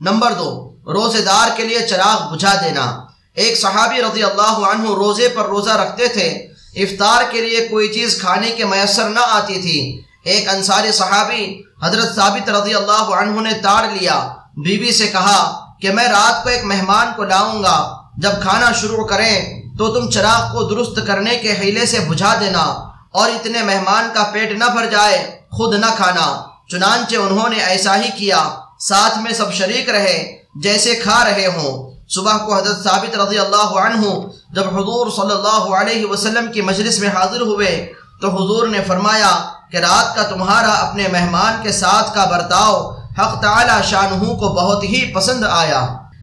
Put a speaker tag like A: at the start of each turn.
A: Number دو روزے دار کے لیے چراغ بجھا دینا۔ ایک صحابی رضی اللہ عنہ روزے پر روزہ رکھتے تھے، افطار کے لیے کوئی چیز کھانے کے میسر نہ آتی تھی۔ ایک انصاری صحابی حضرت ثابت رضی اللہ عنہ نے تاڑ لیا۔ بی بی سے کہا کہ میں رات کو ایک مہمان کو لاؤں گا، جب کھانا شروع کریں تو تم چراغ کو درست کرنے کے حیلے سے بجھا دینا اور اتنے مہمان کا پیٹ نہ بھر جائے، خود نہ کھانا۔ چنانچہ انہوں نے ایسا ہی کیا۔ ساتھ میں سب شریک رہے جیسے کھا رہے ہوں۔ صبح کو حضرت ثابت رضی اللہ عنہ جب حضور صلی اللہ علیہ وسلم کی مجلس میں حاضر ہوئے تو حضور نے فرمایا کہ رات کا تمہارا اپنے مہمان کے ساتھ کا برتاؤ حق تعالی شانہوں کو بہت ہی پسند آیا۔